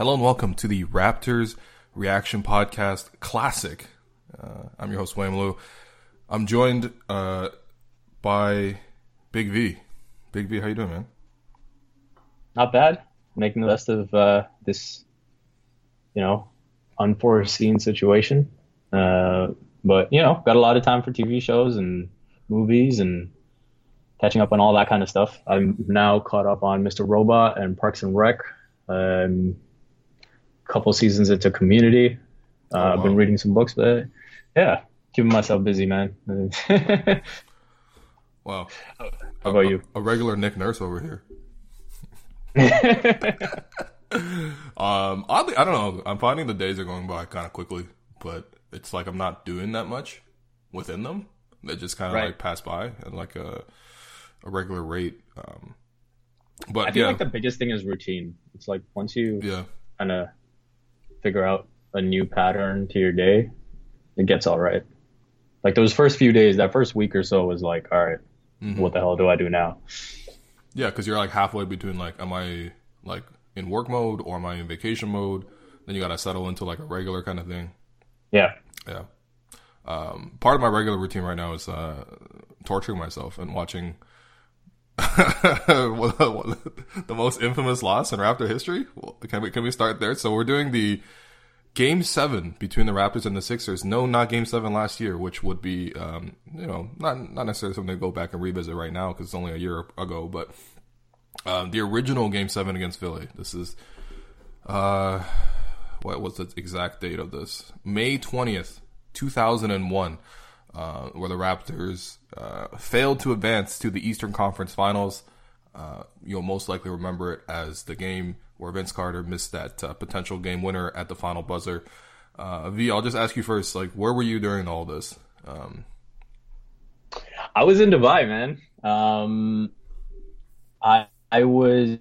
Hello and welcome to the Raptors Reaction Podcast Classic. Uh, I'm your host, Wayne Lou. I'm joined uh, by Big V. Big V, how you doing, man? not bad. Making the best of uh, this, you know, unforeseen situation. Uh, but you know, got a lot of time for TV shows and movies and catching up on all that kind of stuff. I'm now caught up on Mr. Robot and Parks and Rec. Um, couple seasons into Community. Uh, Oh, I've been reading some books, but yeah, keeping myself busy, man. Wow. How Wow. about you? A regular Nick Nurse over here. Um, oddly, I don't know. I'm finding the days are going by kind of quickly, but it's like I'm not doing that much within them. They just kind of Right. like pass by at like a a regular rate. Um, but I feel yeah, like the biggest thing is routine. It's like once you yeah, kind of figure out a new pattern to your day, it gets all right. Like those first few days, that first week or so was like, all right, Mm-hmm. what the hell do I do now? yeah, because you're like halfway between like, am I like in work mode or am I in vacation mode? Then you gotta settle into like a regular kind of thing. Yeah. Yeah. Um, part of my regular routine right now is uh, torturing myself and watching the most infamous loss in Raptor history. Can we can we start there? So we're doing the Game Seven between the Raptors and the Sixers. No, not Game Seven last year, which would be um, you know not not necessarily something to go back and revisit right now because it's only a year ago, but um, the original Game Seven against Philly. This is uh, what was the exact date of this? May twentieth, two thousand and one, uh, where the Raptors uh, failed to advance to the Eastern Conference Finals. Uh, you'll most likely remember it as the game where Vince Carter missed that uh, potential game winner at the final buzzer. Uh, v, I'll just ask you first, like, where were you during all this? Um, I was in Dubai, man. Um, I I was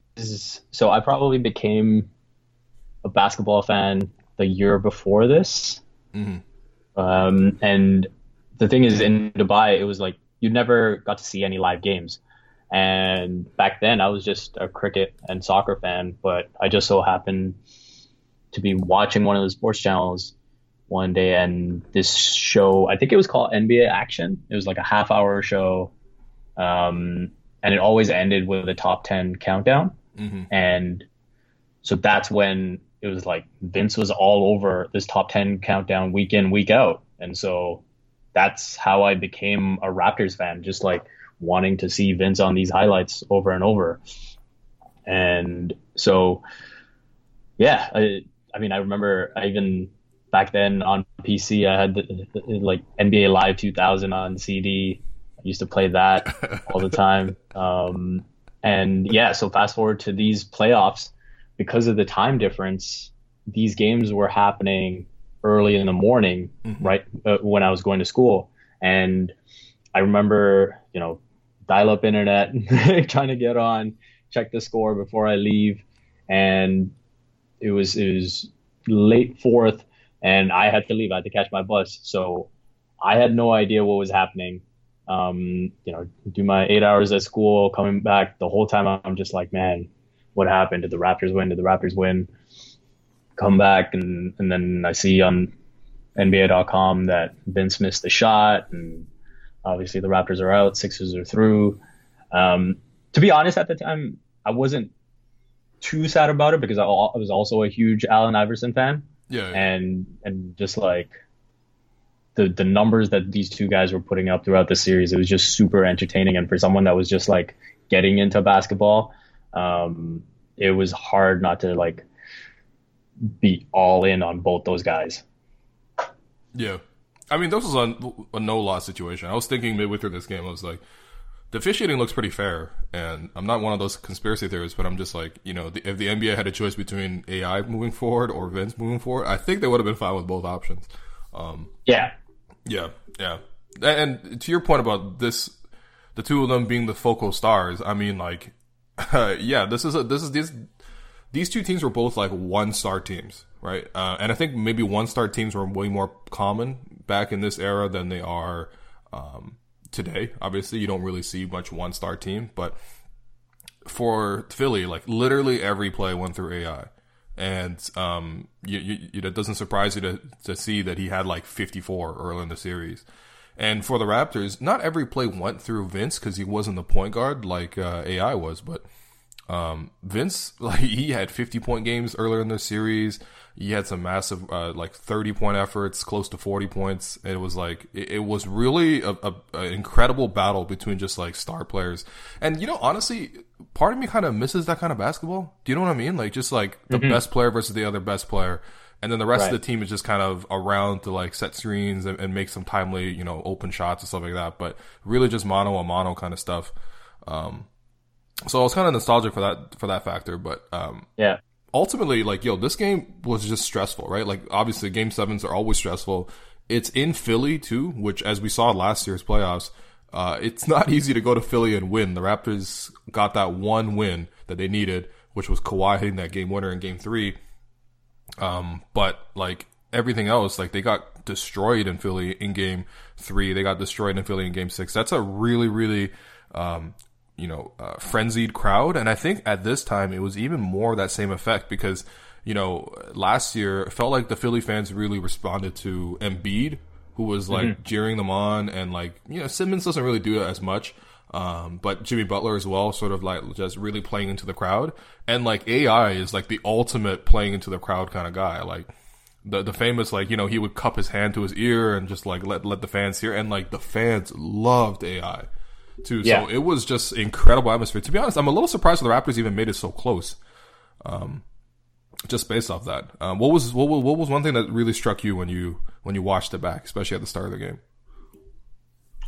so I probably became a basketball fan the year before this. Mhm. Um, and the thing is, in Dubai, it was like you never got to see any live games. And back then, I was just a cricket and soccer fan, but I just so happened to be watching one of the sports channels one day, and this show, I think it was called NBA Action. It was like a half hour show. Um, and it always ended with a top 10 countdown. mhm. And so that's when it was like Vince was all over this top 10 countdown week in, week out. And so that's how I became a Raptors fan, just like wanting to see Vince on these highlights over and over. And so, yeah, I, I mean, I remember I even back then on PC, I had the, the, like NBA Live 2000 on CD. I used to play that all the time. Um, and yeah, so fast forward to these playoffs, because of the time difference, these games were happening early in the morning, right uh, when I was going to school. And I remember, you know, dial up internet, trying to get on, check the score before I leave. And it was, it was late fourth and I had to leave. I had to catch my bus. So I had no idea what was happening. Um, you know, do my eight hours at school, coming back the whole time. I'm just like, man, what happened? Did the Raptors win? Did the Raptors win? Come back and and then I see on NBA.com that Vince missed the shot, and obviously the Raptors are out, Sixers are through. Um, to be honest, at the time, I wasn't too sad about it because I, I was also a huge Allen Iverson fan Yeah, and and just like the the numbers that these two guys were putting up throughout the series, it was just super entertaining. And for someone that was just like getting into basketball, um, it was hard not to like be all in on both those guys. Yeah. I mean, this was a, a no loss situation. I was thinking midway through this game, I was like, the officiating looks pretty fair, and I'm not one of those conspiracy theorists, but I'm just like, you know, the, if the NBA had a choice between AI moving forward or Vince moving forward, I think they would have been fine with both options. Um, yeah, yeah, yeah. And, and to your point about this, the two of them being the focal stars, I mean, like, uh, yeah, this is a, this is these these two teams were both like one star teams, right? Uh, and I think maybe one star teams were way more common back in this era than they are. Um, today. Obviously, you don't really see much one star team, but for Philly, like literally every play went through AI. And um, you, you, it doesn't surprise you to, to see that he had like 54 early in the series. And for the Raptors, not every play went through Vince because he wasn't the point guard like uh, AI was, but um, Vince, like he had 50 point games earlier in the series. He had some massive, uh, like 30 point efforts, close to 40 points. It was like, it, it was really a, a, an incredible battle between just like star players. And, you know, honestly, part of me kind of misses that kind of basketball. Do you know what I mean? Like just like the mm-hmm. best player versus the other best player. And then the rest right. of the team is just kind of around to like set screens and, and, make some timely, you know, open shots and stuff like that. But really just mono a mono kind of stuff. Um, so I was kind of nostalgic for that for that factor, but um, yeah, ultimately, like, yo, this game was just stressful, right? Like, obviously, game sevens are always stressful. It's in Philly, too, which, as we saw last year's playoffs, uh, it's not easy to go to Philly and win. The Raptors got that one win that they needed, which was Kawhi hitting that game winner in game three. Um, but, like, everything else, like, they got destroyed in Philly in game three. They got destroyed in Philly in game six. That's a really, really, um, you know, uh, frenzied crowd. And I think at this time it was even more that same effect because, you know, last year it felt like the Philly fans really responded to Embiid, who was like mm-hmm. jeering them on, and like you know Simmons doesn't really do it as much. Um, but Jimmy Butler as well, sort of like just really playing into the crowd, and like AI is like the ultimate playing into the crowd kind of guy. Like the the famous like you know he would cup his hand to his ear and just like let let the fans hear, and like the fans loved AI too. Yeah. So it was just incredible atmosphere. To be honest, I'm a little surprised the Raptors even made it so close. Um, just based off that, um, what was what, what was one thing that really struck you when you when you watched it back, especially at the start of the game?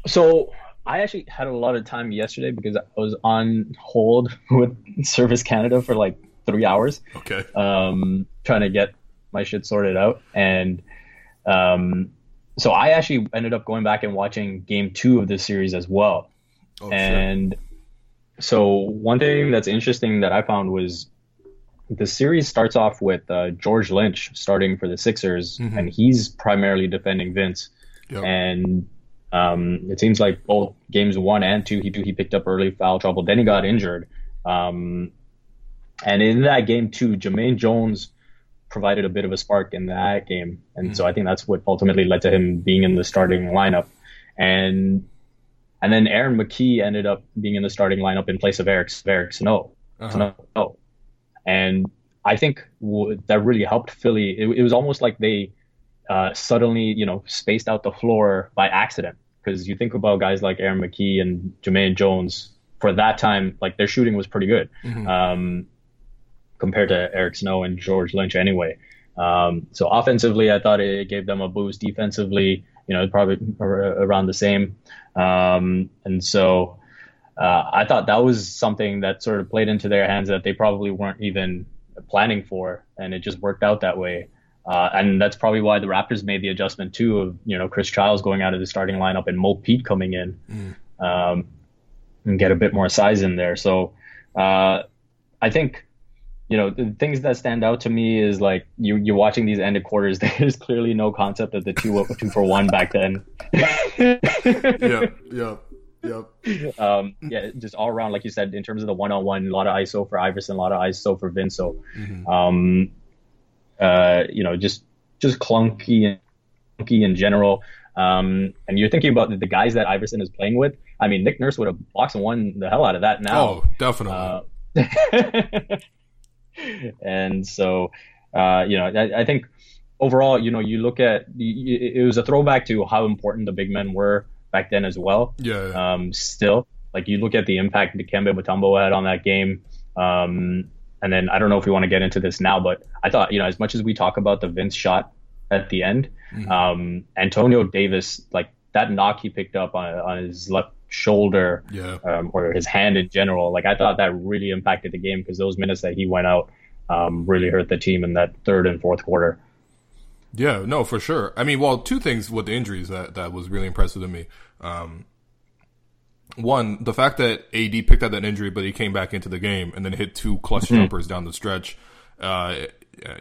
So I actually had a lot of time yesterday because I was on hold with Service Canada for like three hours. Okay. Um, trying to get my shit sorted out, and um, so I actually ended up going back and watching Game Two of this series as well. Oh, and sure. so one thing that's interesting that I found was the series starts off with uh, George Lynch starting for the Sixers, mm-hmm. and he's primarily defending Vince. Yep. And um, it seems like both games one and two, he he picked up early foul trouble. Then he got injured. Um, and in that game too, Jumaine Jones provided a bit of a spark in that game, and mm-hmm. so I think that's what ultimately led to him being in the starting lineup. And and then Aaron McKie ended up being in the starting lineup in place of Eric, Eric Snow. Uh-huh. Snow. And I think w- that really helped Philly. It, it was almost like they uh, suddenly, you know, spaced out the floor by accident. Because you think about guys like Aaron McKie and Jumaine Jones, for that time, like their shooting was pretty good mm-hmm. um, compared to Eric Snow and George Lynch anyway. Um, so offensively, I thought it gave them a boost. Defensively, you know, probably around the same. Um, and so uh, I thought that was something that sort of played into their hands that they probably weren't even planning for, and it just worked out that way. Uh, and that's probably why the Raptors made the adjustment too of you know Chris Childs going out of the starting lineup and Mo Pete coming in mm. um, and get a bit more size in there. So uh, I think you know, the things that stand out to me is like you you're watching these ended quarters. There's clearly no concept of the two two for one back then. yeah, yeah, yep. Um, yeah, just all around, like you said, in terms of the one on one, a lot of ISO for Iverson, a lot of ISO for Vince. So, mm-hmm. um, uh, you know, just just clunky and clunky in general. Um, and you're thinking about the, the, guys that Iverson is playing with. I mean, Nick Nurse would have boxed and won the hell out of that now. Oh, definitely. Uh, and so, uh, you know, I, I, think overall, you know, you look at it was a throwback to how important the big men were back then as well. Yeah. Um, still, like you look at the impact Dikembe Mutombo had on that game. Um, and then I don't know if we want to get into this now, but I thought, you know, as much as we talk about the Vince shot at the end, mm-hmm. um, Antonio Davis, like that knock he picked up on, on his left shoulder Yeah. um, or his hand in general. Like I thought that really impacted the game because those minutes that he went out um, really hurt the team in that third and fourth quarter. Yeah, no, for sure. I mean, well, two things with the injuries that, that was really impressive to me. Um, one, the fact that AD picked up that injury, but he came back into the game and then hit two clutch jumpers down the stretch. Uh,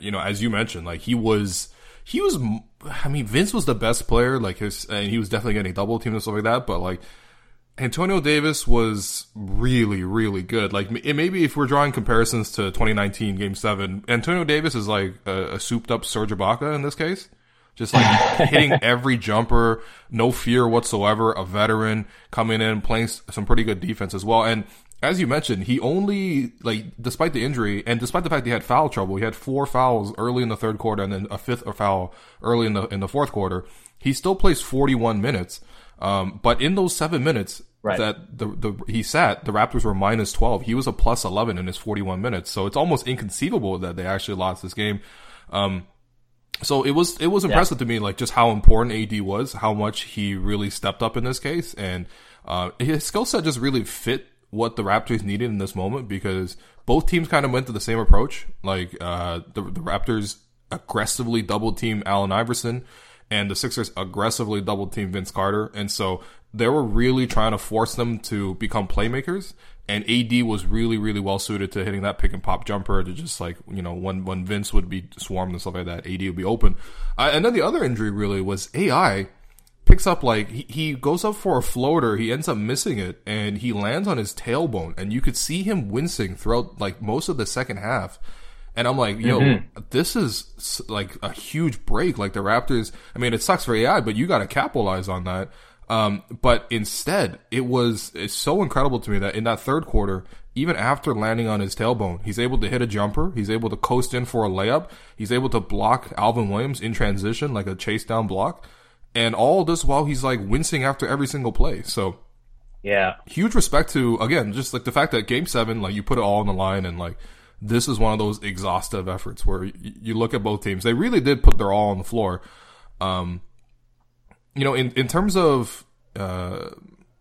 you know, as you mentioned, like he was, he was, I mean, Vince was the best player, like his, and he was definitely getting double teamed and stuff like that, but like, Antonio Davis was really, really good. Like, it maybe if we're drawing comparisons to 2019 Game Seven, Antonio Davis is like a, a souped up Serge Ibaka in this case, just like hitting every jumper, no fear whatsoever. A veteran coming in, playing some pretty good defense as well. And as you mentioned, he only like, despite the injury and despite the fact he had foul trouble, he had four fouls early in the third quarter and then a fifth foul early in the in the fourth quarter. He still plays 41 minutes. Um, but in those seven minutes Right. that the, the he sat, the Raptors were minus 12. He was a plus 11 in his 41 minutes. So it's almost inconceivable that they actually lost this game. Um, so it was it was impressive to me, like just how important AD was, how much he really stepped up in this case, and uh, his skill set just really fit what the Raptors needed in this moment because both teams kind of went to the same approach. Like uh, the the Raptors aggressively double team Allen Iverson, and the Sixers aggressively double team Vince Carter, and so they were really trying to force them to become playmakers. And AD was really, really well suited to hitting that pick and pop jumper to just like, you know, when, when Vince would be swarmed and stuff like that, AD would be open. Uh, and then the other injury really was AI picks up like, he, he goes up for a floater, he ends up missing it, and he lands on his tailbone. And you could see him wincing throughout like most of the second half. And I'm like, yo, this is like a huge break. Like the Raptors, I mean, it sucks for AI, but you got to capitalize on that. Um, but instead, it was it's so incredible to me that in that third quarter, even after landing on his tailbone, he's able to hit a jumper. He's able to coast in for a layup. He's able to block Alvin Williams in transition, like a chase down block. And all this while he's like wincing after every single play. So Yeah, huge respect to again just like the fact that game seven like you put it all on the line and like this is one of those exhaustive efforts where y- you look at both teams they really did put their all on the floor um you know in in terms of uh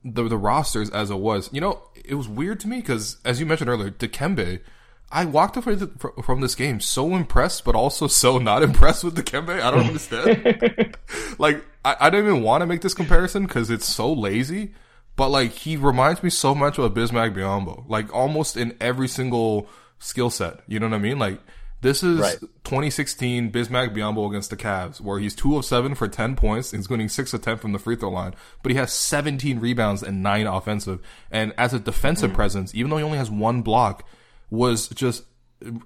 the the rosters as it was you know it was weird to me because as you mentioned earlier Dikembe I walked away from this game so impressed, but also so not impressed with Dikembe. I don't understand. like, I, I don't even want to make this comparison because it's so lazy. But like, he reminds me so much of Bismack Biyombo. Like, almost in every single skill set. You know what I mean? Like, this is Right. 2016 Bismack Biyombo against the Cavs, where he's two of seven for 10 points. He's winning six of 10 from the free throw line, but he has 17 rebounds and nine offensive. And as a defensive mm. presence, even though he only has one block, was just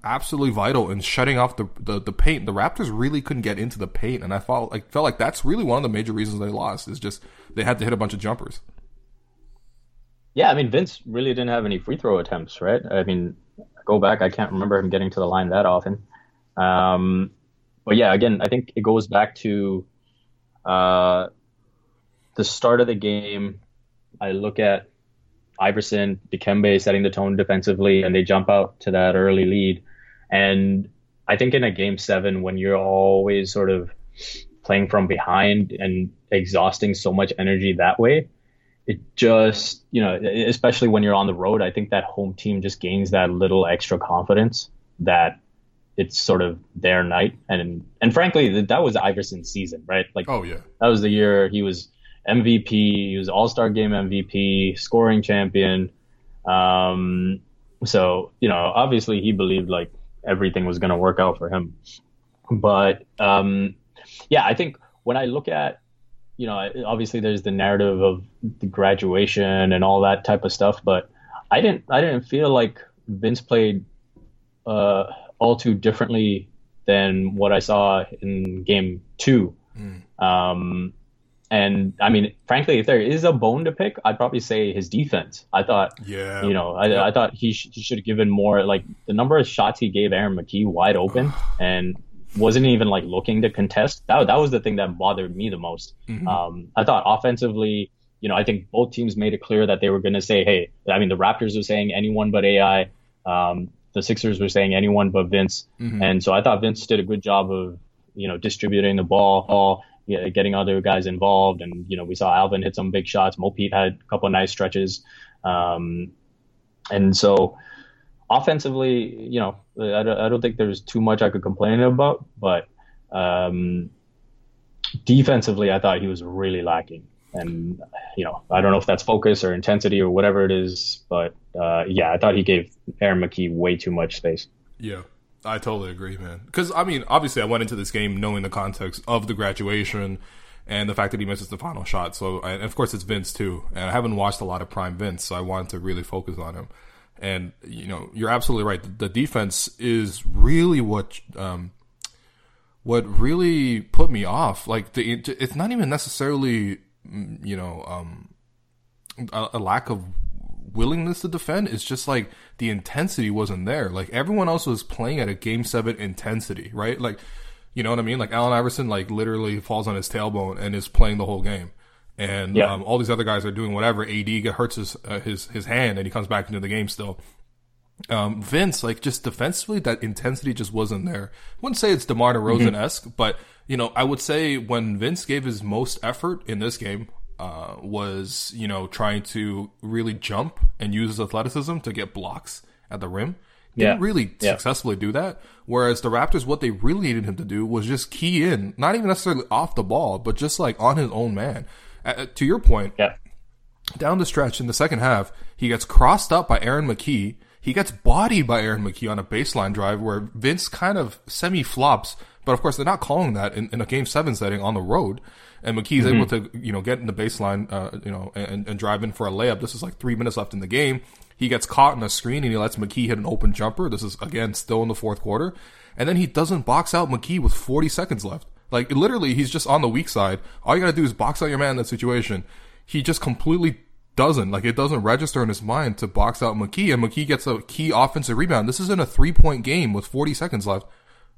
absolutely vital in shutting off the, the, the paint. The Raptors really couldn't get into the paint, and I felt like felt like that's really one of the major reasons they lost. Is just they had to hit a bunch of jumpers. yeah. I mean, Vince really didn't have any free throw attempts, right? I mean, go back, I can't remember him getting to the line that often. Um, but yeah, again, I think it goes back to uh, the start of the game. I look at Iverson, Dikembe setting the tone defensively, and they jump out to that early lead. And I think in a game seven, when you're always sort of playing from behind and exhausting so much energy that way, it just, you know, especially when you're on the road, I think that home team just gains that little extra confidence that it's sort of their night. And and frankly, that was Iverson's season, right? Like Oh yeah, that was the year he was MVP, he was All Star Game MVP, scoring champion. Um, so you know, obviously he believed like everything was going to work out for him. But um, yeah, I think when I look at you know, obviously there's the narrative of the graduation and all that type of stuff, but I didn't I didn't feel like Vince played uh, all too differently than what I saw in game two. Um, and I mean, frankly, if there is a bone to pick, I'd probably say his defense. I thought, yeah. you know, I, I thought he, sh- he should have given more. Like the number of shots he gave Aaron McKie wide open and wasn't even like looking to contest. That that was the thing that bothered me the most. Um, I thought offensively, you know, I think both teams made it clear that they were going to say, hey, I mean, the Raptors were saying anyone but AI. Um, the Sixers were saying anyone but Vince. And so I thought Vince did a good job of, you know, distributing the ball, yeah, getting other guys involved. And, you know, we saw Alvin hit some big shots. Mo Pete had a couple of nice stretches. Um, and so offensively, you know, I don't, I don't think there's too much I could complain about, but um, defensively, I thought he was really lacking. And, you know, I don't know if that's focus or intensity or whatever it is, but uh, yeah, I thought he gave Aaron McKie way too much space. Yeah. I totally agree, man. Because I mean, obviously, I went into this game knowing the context of the graduation and the fact that he misses the final shot. So, and of course, it's Vince too. And I haven't watched a lot of Prime Vince, so I wanted to really focus on him. And you know, you're absolutely right. The defense is really what um, what really put me off. Like, the, it's not even necessarily mm, you know um, a, a lack of willingness to defend. It's just like the intensity wasn't there. Like everyone else was playing at a game seven intensity, right? Like, you know what I mean? Like Allen Iverson, like literally falls on his tailbone and is playing the whole game. And yeah. um, all these other guys are doing whatever. AD hurts his uh, his his hand and he comes back into the game still. Um, Vince, like just defensively, that intensity just wasn't there. I wouldn't say it's DeMar DeRozan esque, mm-hmm. but you know, I would say when Vince gave his most effort in this game, uh, was you know trying to really jump and use his athleticism to get blocks at the rim. Didn't yeah. really yeah. successfully do that. Whereas the Raptors, what they really needed him to do was just key in, not even necessarily off the ball, but just like on his own man. Uh, to your point, yeah. down the stretch in the second half, he gets crossed up by Aaron McKie. He gets bodied by Aaron McKie on a baseline drive where Vince kind of semi flops. But of course, they're not calling that in, in a game seven setting on the road and McKie's mm-hmm. able to, you know, get in the baseline, uh, you know, and, and drive in for a layup. This is like three minutes left in the game. He gets caught in a screen and he lets McKie hit an open jumper. This is again still in the fourth quarter, and then he doesn't box out McKie with 40 seconds left. Like literally, he's just on the weak side. All you gotta do is box out your man in that situation. He just completely doesn't like it doesn't register in his mind to box out McKie, and McKie gets a key offensive rebound. This isn't a three point game with 40 seconds left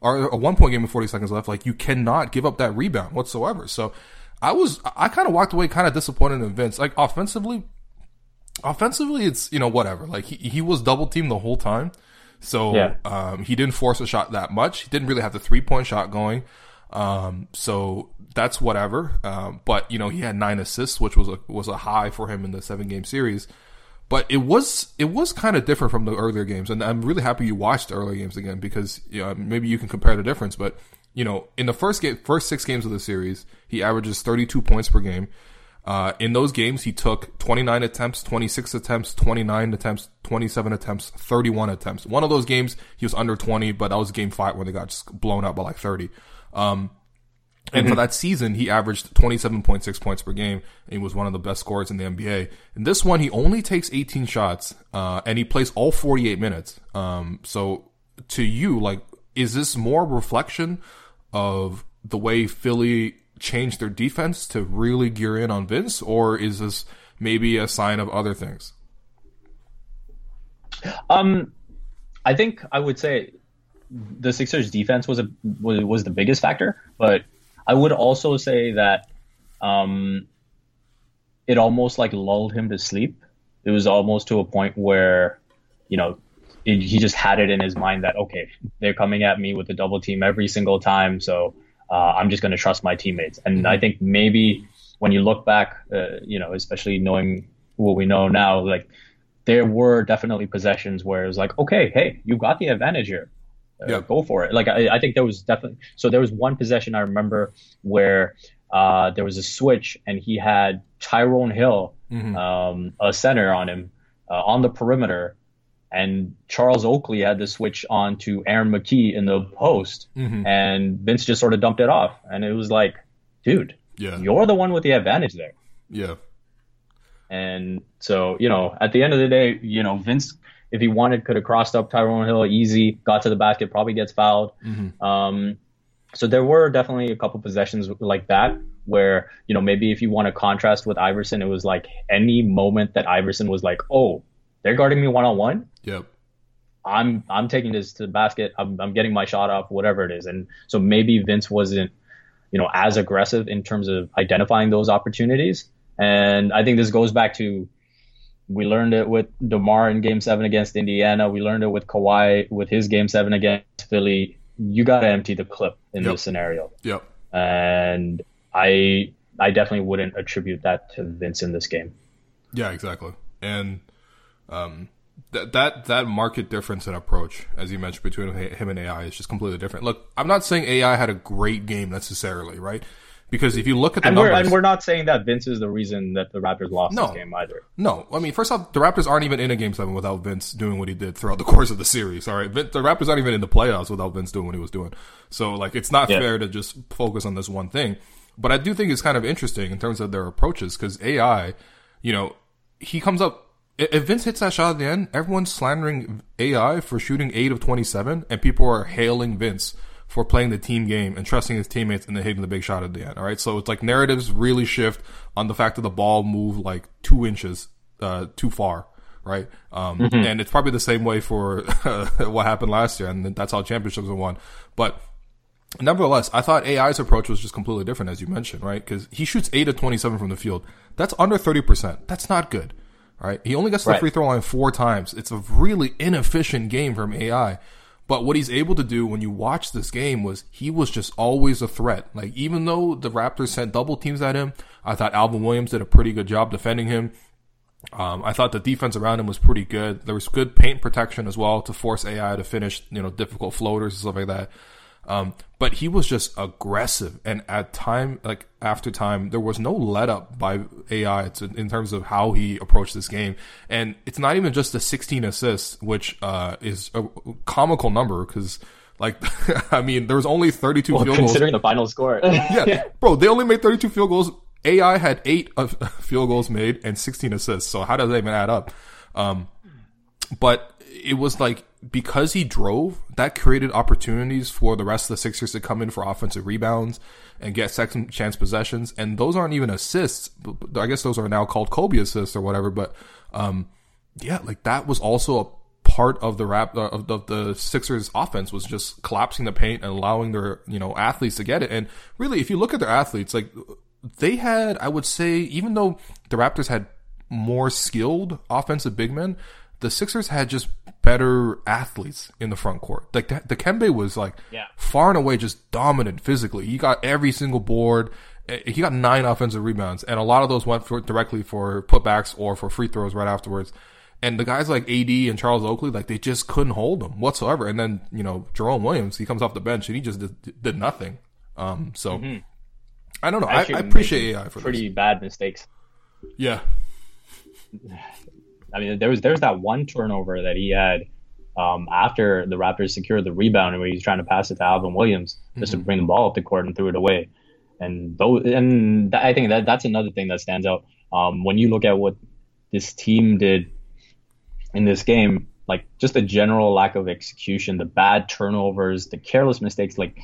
or a one point game with 40 seconds left, like you cannot give up that rebound whatsoever. So I was, I kind of walked away kind of disappointed in Vince. Like offensively, offensively, it's, you know, whatever. Like he, he was double teamed the whole time. So, yeah. um, he didn't force a shot that much. He didn't really have the three point shot going. Um, so that's whatever. Um, but you know, he had nine assists, which was a, was a high for him in the seven game series. But it was it was kind of different from the earlier games, and I'm really happy you watched the earlier games again because you know, maybe you can compare the difference. But you know, in the first game, first six games of the series, he averages 32 points per game. Uh, in those games, he took 29 attempts, 26 attempts, 29 attempts, 27 attempts, 31 attempts. One of those games, he was under 20, but that was game five when they got just blown out by like 30. Um, and mm-hmm. for that season, he averaged 27.6 points per game. And he was one of the best scorers in the NBA. In this one, he only takes 18 shots, uh, and he plays all 48 minutes. Um, so to you, like, is this more reflection of the way Philly changed their defense to really gear in on Vince, or is this maybe a sign of other things? Um, I think I would say the Sixers' defense was a was, was the biggest factor, but I would also say that um, it almost like lulled him to sleep. It was almost to a point where, you know, it, he just had it in his mind that okay, they're coming at me with a double team every single time, so uh, I'm just going to trust my teammates. And. I think maybe when you look back, uh, you know, especially knowing what we know now, like there were definitely possessions where it was like, okay, hey, you got the advantage here uh, yeah. go for it. Like I, I, think there was definitely so there was one possession I remember where uh, there was a switch and he had Tyrone Hill, mm-hmm. um, a center on him uh, on the perimeter, and Charles Oakley had the switch on to Aaron McKie in the post, mm-hmm. and Vince just sort of dumped it off, and it was like, dude, yeah. you're the one with the advantage there. Yeah. And so, you know, at the end of the day, you know, Vince if he wanted, could have crossed up Tyrone Hill easy, got to the basket, probably gets fouled. Mm-hmm. Um, so there were definitely a couple possessions like that where, you know, maybe if you want to contrast with Iverson, it was like any moment that Iverson was like, oh, they're guarding me one on one. Yep. I'm I'm taking this to the basket. I'm I'm getting my shot off, whatever it is. And so maybe Vince wasn't, you know, as aggressive in terms of identifying those opportunities. And I think this goes back to we learned it with DeMar in Game Seven against Indiana. We learned it with Kawhi with his Game Seven against Philly. You got to empty the clip in yep. this scenario. Yep. And I I definitely wouldn't attribute that to Vince in this game. Yeah, exactly. And um, that that that market difference in approach, as you mentioned, between him and AI is just completely different. Look, I'm not saying AI had a great game necessarily, right? Because if you look at the and numbers, we're, and we're not saying that Vince is the reason that the Raptors lost No. this game either. No, I mean, first off, the Raptors aren't even in a game seven without Vince doing what he did throughout the course of the series. All right, the Raptors aren't even in the playoffs without Vince doing what he was doing. So, like, it's not Yeah. fair to just focus on this one thing. But I do think it's kind of interesting in terms of their approaches because AI, you know, he comes up. If Vince hits that shot at the end, everyone's slandering AI for shooting eight of twenty-seven, and people are hailing Vince for playing the team game and trusting his teammates and then hitting the big shot at the end. All right, so it's like narratives really shift on the fact that the ball moved like two inches uh, too far, right? Um, And it's probably the same way for what happened last year, and that's how championships are won. But nevertheless, I thought AI's approach was just completely different, as you mentioned, right? Because he shoots eight of twenty-seven from the field. That's under thirty percent. That's not good. All right, he only gets to the free throw line four times. It's a really inefficient game from AI. But what he's able to do when you watch this game was he was just always a threat. Like even though the Raptors sent double teams at him, I thought Alvin Williams did a pretty good job defending him. Um, I thought the defense around him was pretty good. There was good paint protection as well to force AI to finish, you know, difficult floaters and stuff like that. Um, but he was just aggressive, and at time, like after time, there was no let up by AI to, in terms of how he approached this game. And it's not even just the 16 assists, which uh, is a comical number because, like, I mean, there was only 32 Well, field goals considering the final score. yeah, bro, they only made 32 field goals. AI had eight of field goals made and 16 assists. So how does that even add up? Um, but it was like because he drove, that created opportunities for the rest of the Sixers to come in for offensive rebounds and get second chance possessions. And those aren't even assists. I guess those are now called Kobe assists or whatever. But um, yeah, like that was also a part of the rap uh, of, of the Sixers offense was just collapsing the paint and allowing their you know athletes to get it. And really, if you look at their athletes, like they had, I would say, even though the Raptors had more skilled offensive big men, the Sixers had just better athletes in the front court. Like the, Dikembe was like Yeah. far and away just dominant physically. He got every single board. Eh, He got nine offensive rebounds, and a lot of those went for directly for putbacks or for free throws right afterwards. And the guys like AD and Charles Oakley, like they just couldn't hold him whatsoever. And then you know Jerome Williams, he comes off the bench and he just did, did nothing. Um, so I don't know. I, I appreciate AI for pretty this. bad mistakes. Yeah, I mean, there was there was that one turnover that he had um, after the Raptors secured the rebound, where he was trying to pass it to Alvin Williams just to bring the ball up the court and threw it away. And those, and that, I think that that's another thing that stands out um, when you look at what this team did in this game. Like just a general lack of execution, the bad turnovers, the careless mistakes. Like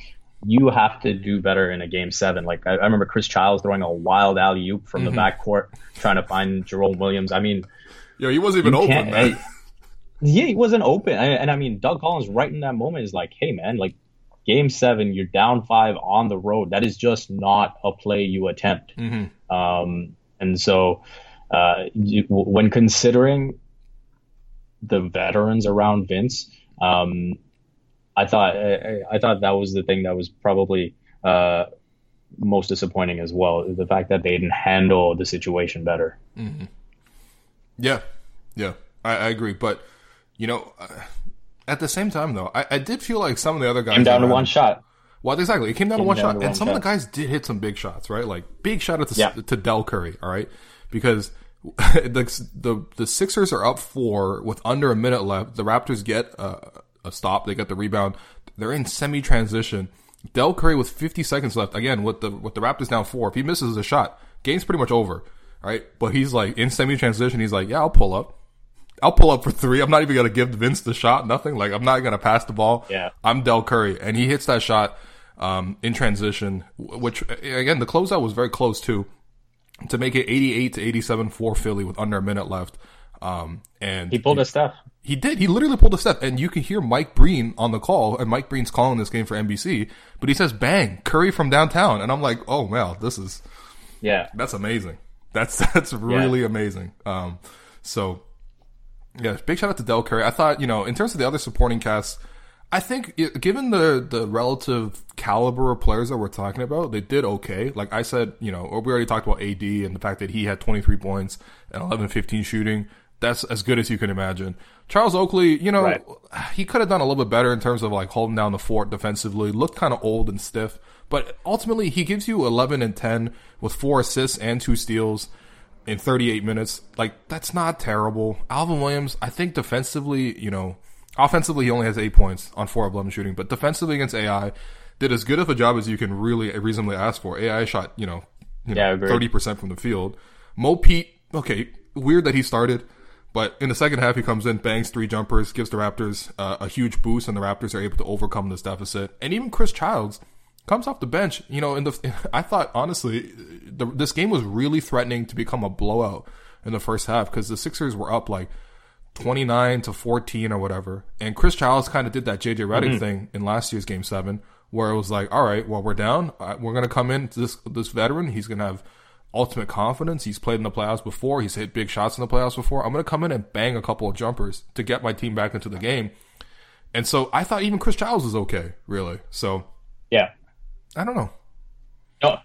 you have to do better in a game seven. Like I, I remember Chris Childs throwing a wild alley oop from the backcourt, trying to find Jerome Williams. I mean, yo, he wasn't even you open, man. I- yeah, he wasn't open, and, and I mean, Doug Collins right in that moment is like, "Hey, man, like, game seven, you're down five on the road. That is just not a play you attempt." Um, and so, uh, you, when considering the veterans around Vince, um, I thought I, I thought that was the thing that was probably uh, most disappointing as well. The fact that they didn't handle the situation better. Yeah, yeah, I, I agree. But you know, uh, at the same time, though, I, I did feel like some of the other guys Came down to one shot. Well, exactly. It came down to one down shot, to and one some of the guys did hit some big shots, right? Like big shot at the Yeah. to Del Curry, all right, because the the the Sixers are up four with under a minute left. The Raptors get a, a stop. They get the rebound. They're in semi transition. Del Curry with 50 seconds left. Again, with the with the Raptors down four, if he misses a shot, game's pretty much over, right? But he's like in semi transition. He's like, yeah, I'll pull up. I'll pull up for three. I'm not even gonna give Vince the shot. Nothing. Like I'm not gonna pass the ball. Yeah. I'm Del Curry, and he hits that shot um, in transition, which again the closeout was very close too, to make it 88 to 87 for Philly with under a minute left. Um, and He pulled a Steph. he did. He literally pulled a Steph, and you can hear Mike Breen on the call, and Mike Breen's calling this game for NBC, but he says, "Bang, Curry from downtown," and I'm like, "Oh wow, this is Yeah. that's amazing. That's that's really amazing." Um, so yeah, big shout out to Del Curry. I thought, you know, in terms of the other supporting cast, I think it, given the the relative caliber of players that we're talking about, they did okay. Like I said, you know, we already talked about AD and the fact that he had 23 points and 11 15 shooting. That's as good as you can imagine. Charles Oakley, you know, right. he could have done a little bit better in terms of like holding down the fort defensively. Looked kind of old and stiff, but ultimately he gives you 11 and 10 with four assists and two steals in 38 minutes. Like that's not terrible. Alvin Williams, I think defensively, you know, offensively he only has eight points on four of 11 shooting, but defensively against AI did as good of a job as you can really reasonably ask for. AI shot, you know, you yeah, know 30% from the field. Mo Pete, okay, weird that he started. But in the second half, he comes in, bangs three jumpers, gives the Raptors uh, a huge boost, and the Raptors are able to overcome this deficit. And even Chris Childs comes off the bench. You know, in the I thought honestly, the, this game was really threatening to become a blowout in the first half because the Sixers were up like twenty nine to fourteen or whatever, and Chris Childs kind of did that JJ Redick mm-hmm. thing in last year's Game Seven, where it was like, all right, well we're down, uh, we're gonna come in this this veteran, he's gonna have ultimate confidence. He's played in the playoffs before. He's hit big shots in the playoffs before. I'm going to come in and bang a couple of jumpers to get my team back into the game. And so I thought even Chris Childs was okay, really. So yeah, I don't know. No,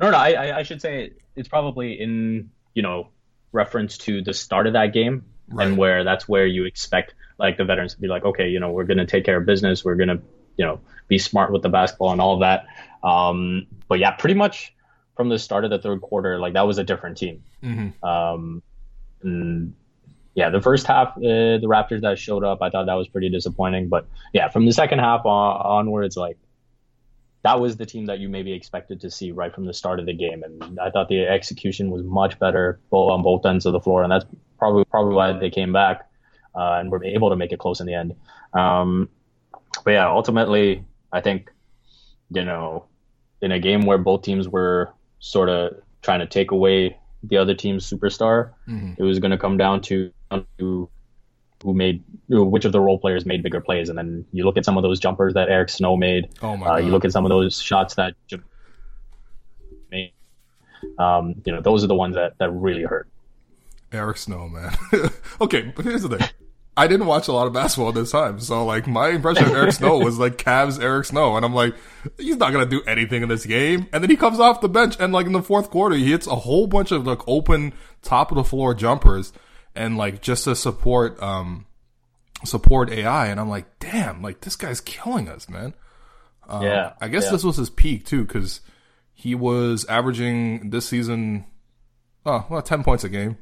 no, no. I, I should say it's probably in you know reference to the start of that game right. and where that's where you expect like the veterans to be like, okay, you know, we're going to take care of business. We're going to you know be smart with the basketball and all that. Um, but yeah, pretty much from the start of the third quarter, like that was a different team. Mm-hmm. Um, and yeah, the first half, uh, the Raptors that showed up, I thought that was pretty disappointing. But yeah, from the second half on, onwards, like that was the team that you maybe expected to see right from the start of the game. And I thought the execution was much better on both ends of the floor, and that's probably probably why they came back uh, and were able to make it close in the end. Um, but yeah, ultimately, I think you know, in a game where both teams were sort of trying to take away the other team's superstar. Mm-hmm. It was going to come down to who who made which of the role players made bigger plays, and then you look at some of those jumpers that Eric Snow made. Oh my uh, You look at some of those shots that made. Um, you know, those are the ones that that really hurt. Eric Snow, man. okay, but here's the thing. I didn't watch a lot of basketball this time, so like my impression of Eric Snow was like Cavs Eric Snow, and I'm like, he's not gonna do anything in this game. And then he comes off the bench, and like in the fourth quarter, he hits a whole bunch of like open top of the floor jumpers, and like just to support um support AI, and I'm like, damn, like this guy's killing us, man. Um, yeah, I guess yeah. this was his peak too, because he was averaging this season, oh well, ten points a game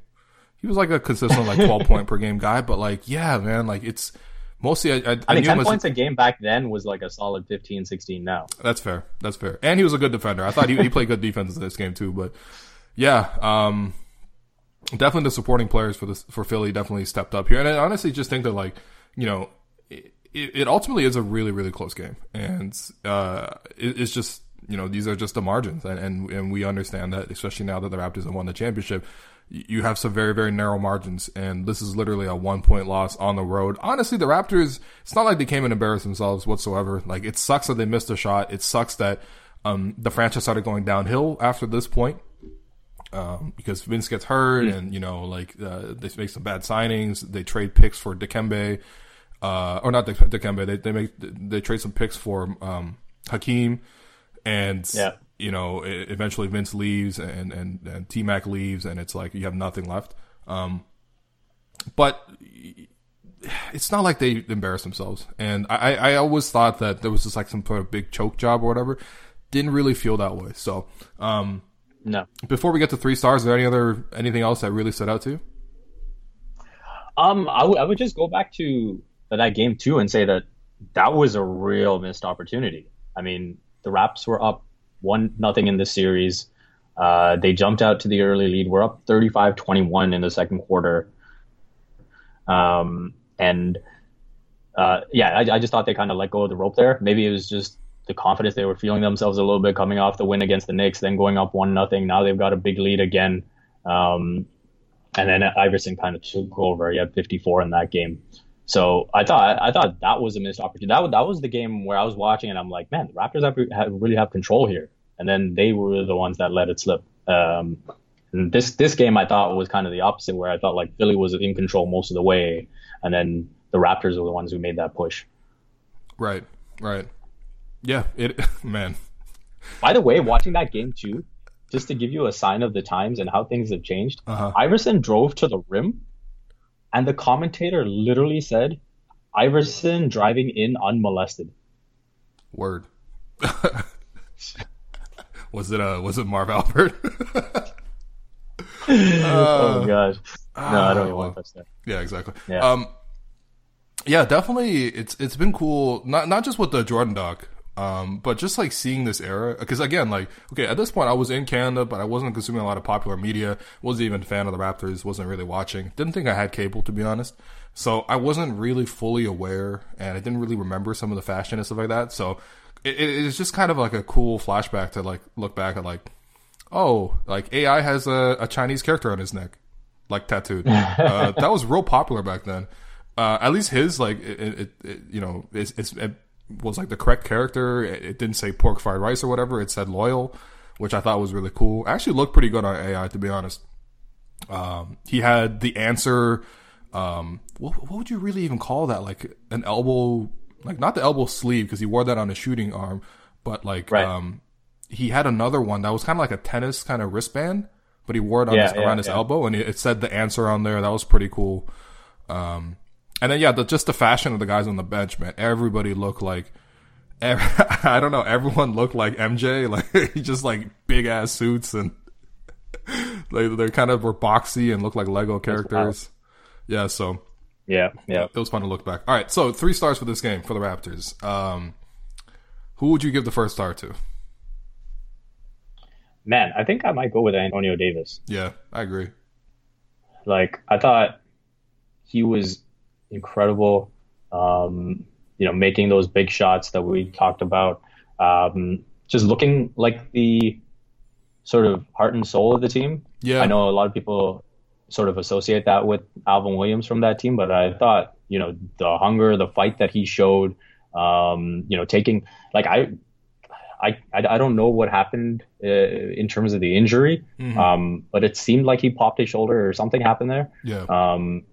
he was like a consistent like 12 point per game guy, but like, yeah, man, like it's mostly, I, I, I mean, 10 points a game back then was like a solid 15, 16 now. That's fair. That's fair. And he was a good defender. I thought he, he played good defense in this game too, but yeah, um, definitely the supporting players for this, for Philly definitely stepped up here. And I honestly just think that like, you know, it, it ultimately is a really, really close game. And, uh, it, it's just, you know, these are just the margins and, and, and we understand that, especially now that the Raptors have won the championship you have some very, very narrow margins. And this is literally a one point loss on the road. Honestly, the Raptors, it's not like they came and embarrassed themselves whatsoever. Like, it sucks that they missed a shot. It sucks that, um, the franchise started going downhill after this point. Um, because Vince gets hurt mm. and, you know, like, uh, they make some bad signings. They trade picks for Dikembe, uh, or not Dikembe. They, they make, they trade some picks for, um, Hakeem. And, yeah you know, eventually Vince leaves and, and, and T Mac leaves and it's like you have nothing left. Um, but it's not like they embarrass themselves. And I, I always thought that there was just like some sort of big choke job or whatever. Didn't really feel that way. So, um, no. Before we get to three stars, is there any other anything else that really stood out to you? Um, I, w- I would just go back to that game too and say that that was a real missed opportunity. I mean, the Raps were up one nothing in this series. Uh, they jumped out to the early lead. We're up 35-21 in the second quarter. Um, and uh, yeah, I, I, just thought they kind of let go of the rope there. Maybe it was just the confidence they were feeling themselves a little bit coming off the win against the Knicks, then going up one nothing. Now they've got a big lead again. Um, and then Iverson kind of took over. He had 54 in that game. So I thought I thought that was a missed opportunity. That, that was the game where I was watching and I'm like, man, the Raptors have, have really have control here. And then they were the ones that let it slip. Um, and this this game I thought was kind of the opposite, where I thought like Philly was in control most of the way, and then the Raptors were the ones who made that push. Right, right. Yeah, it man. By the way, watching that game too, just to give you a sign of the times and how things have changed, Uh-huh. Iverson drove to the rim, and the commentator literally said, "Iverson driving in unmolested." Word. was it uh was it Marv Albert? oh god. no, I don't want to touch that. Yeah, exactly. Yeah. Um, yeah, definitely. It's it's been cool. Not not just with the Jordan doc, um, but just like seeing this era. Because again, like okay, at this point, I was in Canada, but I wasn't consuming a lot of popular media. wasn't even a fan of the Raptors. wasn't really watching. Didn't think I had cable to be honest. So I wasn't really fully aware, and I didn't really remember some of the fashion and stuff like that. So it, it, it's just kind of like a cool flashback to like look back at like, oh, like AI has a, a Chinese character on his neck like tattooed. uh, that was real popular back then. Uh, at least his like it, it, it you know it's, it's, it was like the correct character. It, it didn't say pork fried rice or whatever. It said loyal, which I thought was really cool. Actually, looked pretty good on AI to be honest. Um, he had the answer. Um, what, what would you really even call that? Like an elbow, like not the elbow sleeve because he wore that on his shooting arm, but like Right. um, he had another one that was kind of like a tennis kind of wristband, but he wore it on Yeah, his, yeah, around his yeah. elbow, and it, it said the answer on there. That was pretty cool. Um, and then yeah, the, just the fashion of the guys on the bench, man. Everybody looked like, ev I don't know, everyone looked like MJ, like just like big ass suits and they they kind of were boxy and looked like Lego characters. Yeah, so Yeah, yeah. it was fun to look back. All right, so three stars for this game for the Raptors. Um, who would you give the first star to? Man, I think I might go with Antonio Davis. Yeah, I agree. Like I thought he was incredible. Um, you know, making those big shots that we talked about. Um, just looking like the sort of heart and soul of the team. Yeah. I know a lot of people sort of associate that with Alvin Williams from that team, but I thought, you know, the hunger, the fight that he showed, um, you know, taking like I, I, I don't know what happened uh, in terms of the injury, um, but it seemed like he popped his shoulder or something happened there. Yeah, Um,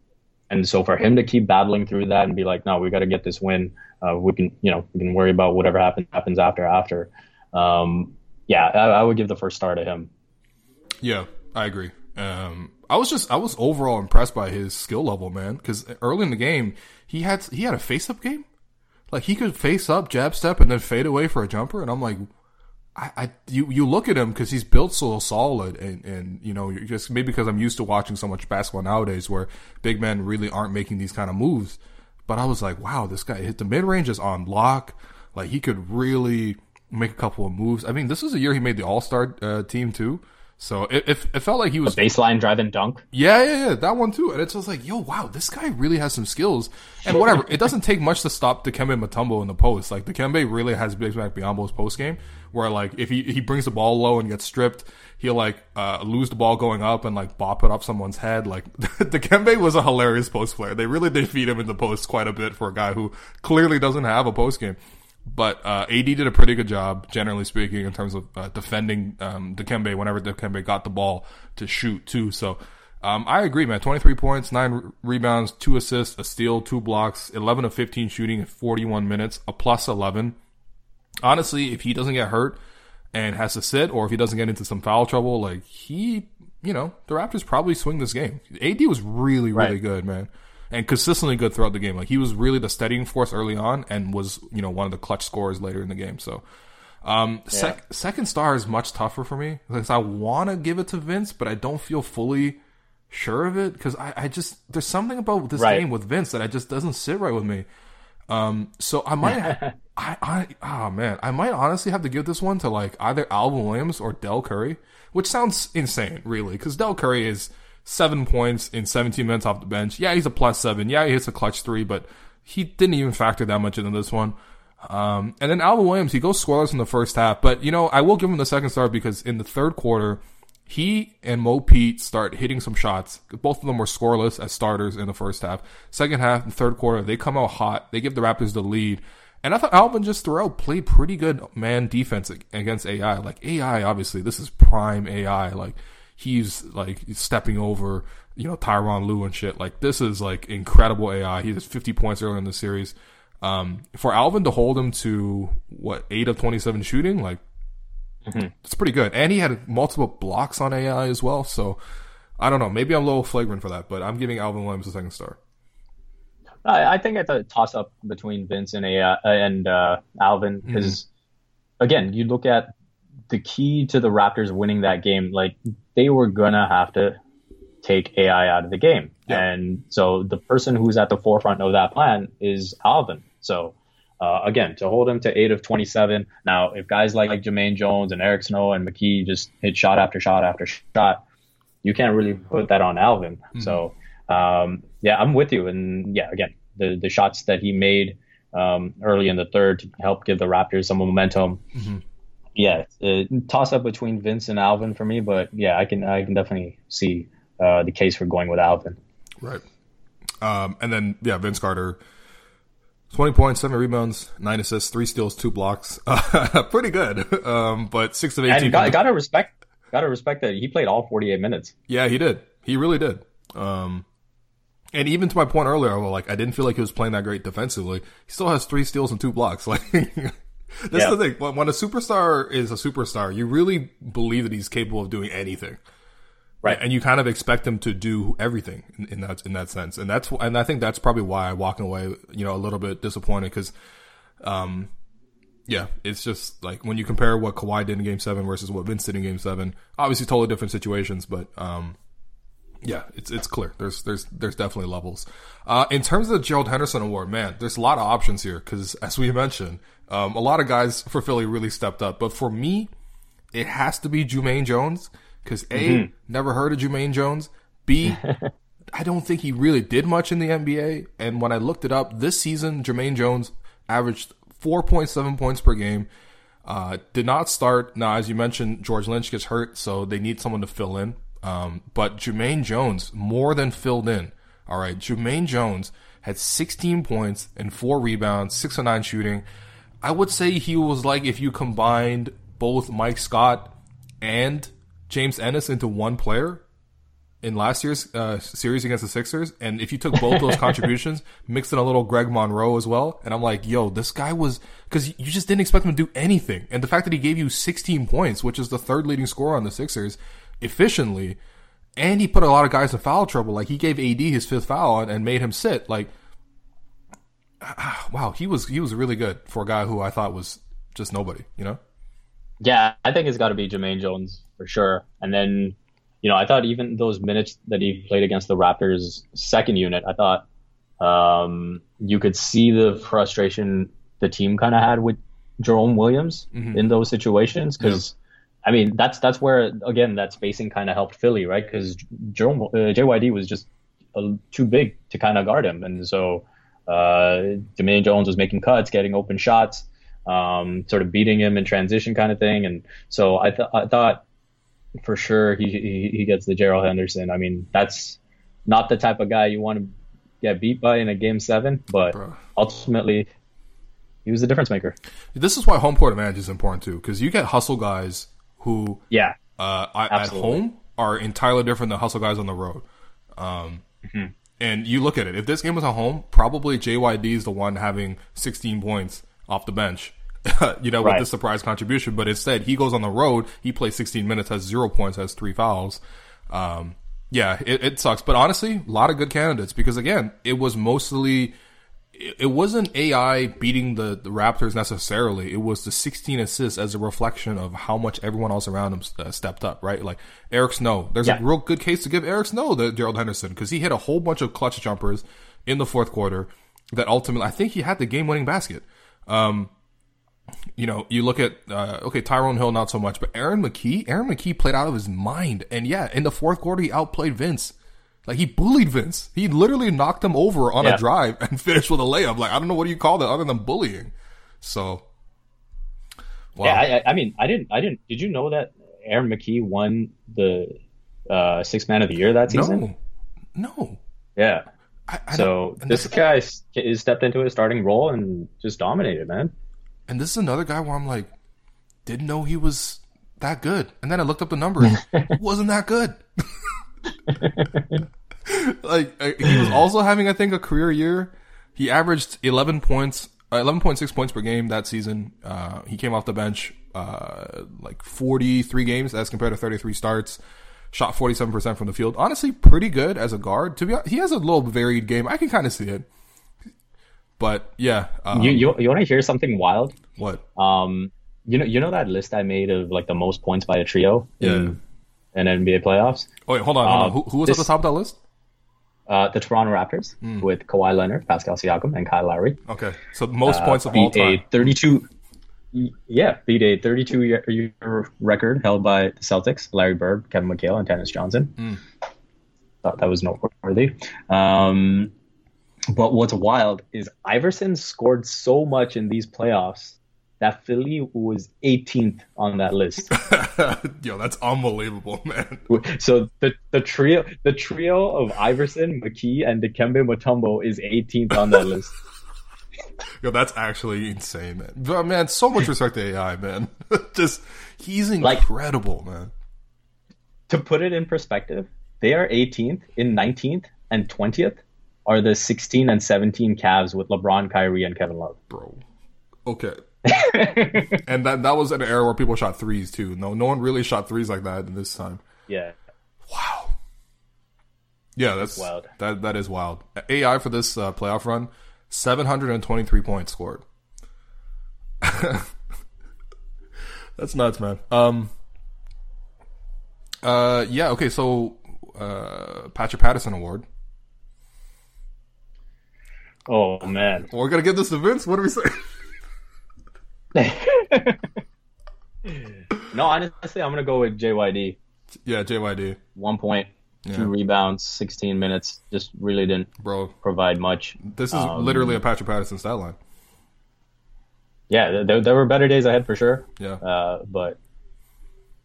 and so for him to keep battling through that and be like, no, we got to get this win. Uh, we can, you know, we can worry about whatever happens happens after after. Um, yeah, I, I would give the first star to him. yeah, I agree. Um, I was just I was overall impressed by his skill level, man. Because early in the game, he had he had a face up game. Like he could face up, jab step, and then fade away for a jumper, and I'm like, I, I you you look at him because he's built so solid, and and you know just maybe because I'm used to watching so much basketball nowadays where big men really aren't making these kind of moves. But I was like, wow, this guy hit the mid range is on lock. Like he could really make a couple of moves. I mean, this was a year he made the All Star uh, team too. So it, it it felt like he was Baseline drive and dunk. yeah, yeah, yeah, that one too. And it's just like, yo, wow, this guy really has some skills. And whatever, it doesn't take much to stop Dikembe Mutombo in the post. Like Dikembe really has big Bismack Biyombo's post game, where like if he he brings the ball low and gets stripped, he'll like uh, lose the ball going up and like bop it up someone's head. Like Dikembe was a hilarious post player. They really did feed him in the post quite a bit for a guy who clearly doesn't have a post game. But uh, AD did a pretty good job, generally speaking, in terms of uh, defending um, Dikembe whenever Dikembe got the ball to shoot too. So um, I agree, man. Twenty three points, nine re- rebounds, two assists, a steal, two blocks, eleven of fifteen shooting in forty one minutes, a plus eleven. Honestly, if he doesn't get hurt and has to sit, or if he doesn't get into some foul trouble, like he, you know, the Raptors probably swing this game. AD was really, really Right. good, man, and consistently good throughout the game. Like he was really the steadying force early on, and was you know one of the clutch scorers later in the game. So, um, sec- second star is much tougher for me because I want to give it to Vince, but I don't feel fully sure of it because I, I just there's something about this Right. game with Vince that I just doesn't sit right with me. Um, so I might, I, I, oh man, I might honestly have to give this one to like either Alvin Williams or Dell Curry, which sounds insane, really, because Dell Curry is seven points in 17 minutes off the bench. Yeah, he's a plus seven. Yeah, he hits a clutch three, but he didn't even factor that much into this one. Um, and then Alvin Williams, he goes scoreless in the first half, but you know, I will give him the second star because in the third quarter, he and Mo Pete start hitting some shots. Both of them were scoreless as starters in the first half. Second half and third quarter, they come out hot. They give the Raptors the lead. And I thought Alvin just throughout played pretty good man defense against AI. Like AI, obviously, this is prime AI. Like he's like stepping over, you know, Tyronn Lue and shit. Like this is like incredible AI. He has 50 points earlier in the series. Um, for Alvin to hold him to what eight of twenty seven shooting, like Mm-hmm. it's pretty good. And he had multiple blocks on AI as well. So I don't know. Maybe I'm a little flagrant for that, but I'm giving Alvin Williams a second star. I, I think it's a toss up between Vince and AI, and uh, Alvin because again, you look at the key to the Raptors winning that game. Like they were gonna have to take AI out of the game, Yeah. and so the person who's at the forefront of that plan is Alvin. So. Uh, again, to hold him to eight of 27. Now, if guys like, like Jumaine Jones and Eric Snow and McKie just hit shot after shot after shot, you can't really put that on Alvin. So, um, yeah, I'm with you. And yeah, again, the, the shots that he made um, early in the third to help give the Raptors some momentum. Yeah, uh, toss up between Vince and Alvin for me, but yeah, I can I can definitely see uh, the case for going with Alvin. Right. Um, and then yeah, Vince Carter, twenty points, seven rebounds, nine assists, three steals, two blocks. pretty good. Um, but six of eighteen. And got, gotta respect gotta respect that he played all 48 minutes. Yeah, he did. He really did. Um, and even to my point earlier, like I didn't feel like he was playing that great defensively. He still has three steals and two blocks. Like that's Yeah. the thing. When, when a superstar is a superstar, you really believe that he's capable of doing anything, Right. And you kind of expect him to do everything in, in that in that sense. And that's and I think that's probably why I'm walking away, you know, a little bit disappointed because, um, yeah, it's just like when you compare what Kawhi did in Game Seven versus what Vince did in Game Seven. Obviously, totally different situations, but um, yeah, it's it's clear. There's there's there's definitely levels. Uh, in terms of the Gerald Henderson Award, man, there's a lot of options here because, as we mentioned, um, a lot of guys for Philly really stepped up. But for me, it has to be Jumaine Jones because a never heard of Jumaine Jones. B I don't think he really did much in the NBA. And when I looked it up, this season, Jumaine Jones averaged 4.7 points per game. Uh, did not start. Now, as you mentioned, George Lynch gets hurt, so they need someone to fill in. Um, but Jumaine Jones more than filled in. All right, Jumaine Jones had 16 points and four rebounds, six of nine shooting. I would say he was like if you combined both Mike Scott and James Ennis into one player in last year's uh, series against the Sixers, and if you took both those contributions, mixed in a little Greg Monroe as well, and I'm like, yo, this guy was because you just didn't expect him to do anything, and the fact that he gave you 16 points, which is the third leading scorer on the Sixers, efficiently, and he put a lot of guys in foul trouble, like he gave AD his fifth foul and, and made him sit, like, wow, he was he was really good for a guy who I thought was just nobody, you know. Yeah, I think it's got to be Jumaine Jones for sure. And then, you know, I thought even those minutes that he played against the Raptors' second unit, I thought um, you could see the frustration the team kind of had with Jerome Williams in those situations because. I mean, that's that's where again that spacing kind of helped Philly, right? Because Jerome uh, JYD was just uh, too big to kind of guard him, and so uh, Jumaine Jones was making cuts, getting open shots, um, sort of beating him in transition kind of thing. And so I, th- I thought for sure he, he he gets the Gerald Henderson. I mean, that's not the type of guy you want to get beat by in a game seven, but Bro. ultimately he was the difference maker. This is why home court advantage is important too, because you get hustle guys who Yeah, uh, at home are entirely different than hustle guys on the road. Um, Mm-hmm. And you look at it. If this game was at home, probably JYD is the one having 16 points off the bench. you know, with Right. the surprise contribution, but instead he goes on the road. He plays 16 minutes, has zero points, has three fouls. Um, yeah, it, it sucks. But honestly, a lot of good candidates because again, it was mostly it wasn't AI beating the, the Raptors necessarily. It was the 16 assists as a reflection of how much everyone else around him uh, stepped up, right? Like Eric Snow. There's Yeah. a real good case to give Eric Snow the Gerald Henderson because he hit a whole bunch of clutch jumpers in the fourth quarter that ultimately, I think he had the game winning basket. Um, you know, you look at, uh, okay, Tyrone Hill, not so much, but Aaron McKie, Aaron McKie played out of his mind. And yeah, in the fourth quarter, he outplayed Vince. Like he bullied Vince. He literally knocked him over on Yeah. a drive and finished with a layup. Like I don't know what do you call that other than bullying. So, wow. yeah. I, I- mean, I didn't, I didn't. Did you know that Aaron McKie won the uh, six man of the year that season? no, no. Yeah. I, I So this guy is stepped into a starting role and just dominated, man. And this is another guy where I'm like, didn't know he was that good. And then I looked up the numbers. Wasn't that good. like uh, he was also having, I think, a career year. He averaged 11 points, uh, 11.6 points per game that season. Uh, he came off the bench uh, like 43 games as compared to 33 starts. Shot 47% from the field. Honestly, pretty good as a guard. To be honest, he has a little varied game. I can kind of see it. But yeah, um, you you, you want to hear something wild? what? Um, you know you know that list I made of like the most points by a trio in, in NBA playoffs. Oh wait, hold on, hold on. uh, Who, who was at the top of that list? Uh, the Toronto Raptors Hmm. with Kawhi Leonard, Pascal Siakam, and Kyle Lowry. Okay, so most uh, points of all time. a 32 yeah beat a 32 year, year record held by the celtics larry bird kevin mchale and dennis johnson Hmm. thought that was noteworthy um, but what's wild is iverson scored so much in these playoffs that philly was 18th on that list Yo, that's unbelievable, man. so the, the trio the trio of iverson mckie and dikembe mutombo is 18th on that list Yo, that's actually insane, man. But man, so much respect to AI, man. Just he's Like- incredible, man. to put it in perspective, they are 18th, in 19th, and 20th are the 16 and 17 Cavs with LeBron, Kyrie, and Kevin Love. bro. Okay. And that that was an era where people shot threes too. No, no one really shot threes like that in this time. Yeah. Wow. Yeah, that's wild. That that is wild. AI for this uh, playoff run, seven hundred and twenty three points scored. that's nuts, man. Um. Uh. Yeah. Okay. So, uh, Patrick Patterson Award. Oh, man. We're gonna give this to Vince. What do we say? No, honestly, I'm going to go with JYD. yeah, JYD, One point, Yeah. two rebounds, 16 minutes. Just really didn't bro. provide much. This is literally a Patrick Patterson stat line. Yeah, there, there were better days ahead for sure. Yeah. Uh, but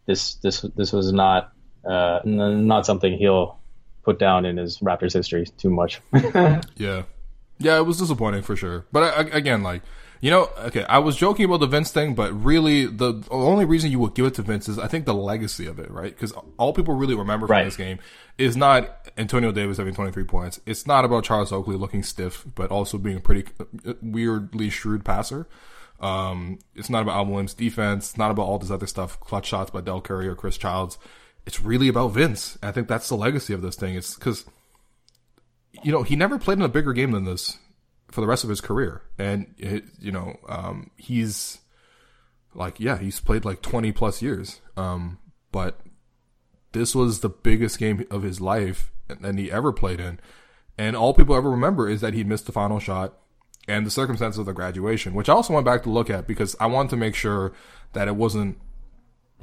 this this this was not uh, n- not something he'll put down in his Raptors history too much. Yeah, yeah, it was disappointing for sure. But I, I- again, like you know, okay, I was joking about the Vince thing, but really, the only reason you would give it to Vince is I think the legacy of it, right? Because all people really remember from Right. this game is not Antonio Davis having twenty three points. It's not about Charles Oakley looking stiff, but also being a pretty uh, weirdly shrewd passer. Um, it's not about Al Williams' defense. It's not about all this other stuff, clutch shots by Dell Curry or Chris Childs. It's really about Vince. I think that's the legacy of this thing. It's because you know, he never played in a bigger game than this for the rest of his career. And, it, you know, um, he's like, yeah, he's played like 20 plus years. Um, but this was the biggest game of his life and he ever played in. And all people ever remember is that he missed the final shot and the circumstances of the graduation, which I also went back to look at because I wanted to make sure that it wasn't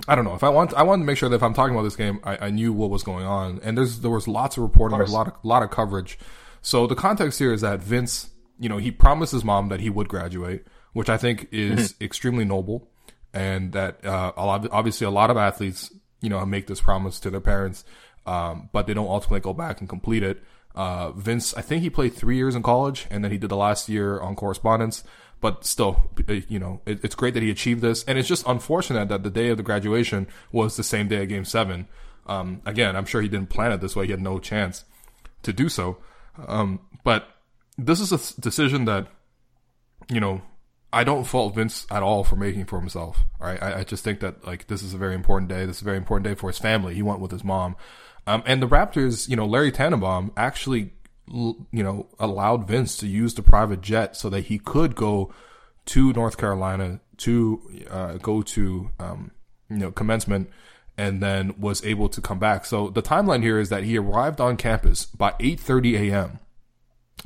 I don't know if I want. I wanted to make sure that if I'm talking about this game, I, I knew what was going on. And there's there was lots of reporting, a lot of lot of coverage. So the context here is that Vince, you know, he promised his mom that he would graduate, which I think is extremely noble, and that uh, a lot, obviously a lot of athletes, you know, make this promise to their parents, um, but they don't ultimately go back and complete it. Uh, Vince, I think he played three years in college, and then he did the last year on correspondence but still, uh, you know, it, it's great that he achieved this, and it's just unfortunate that the day of the graduation was the same day of Game Seven. Um, again, I'm sure he didn't plan it this way; he had no chance to do so. Um, but this is a decision that, you know, I don't fault Vince at all for making for himself. Right? I, I just think that like this is a very important day. This is a very important day for his family. He went with his mom, um, and the Raptors. You know, Larry Tannenbaum actually you know, allowed Vince to use the private jet so that he could go to North Carolina to uh, go to um, you know commencement, and then was able to come back. So the timeline here is that he arrived on campus by 8:30 a.m.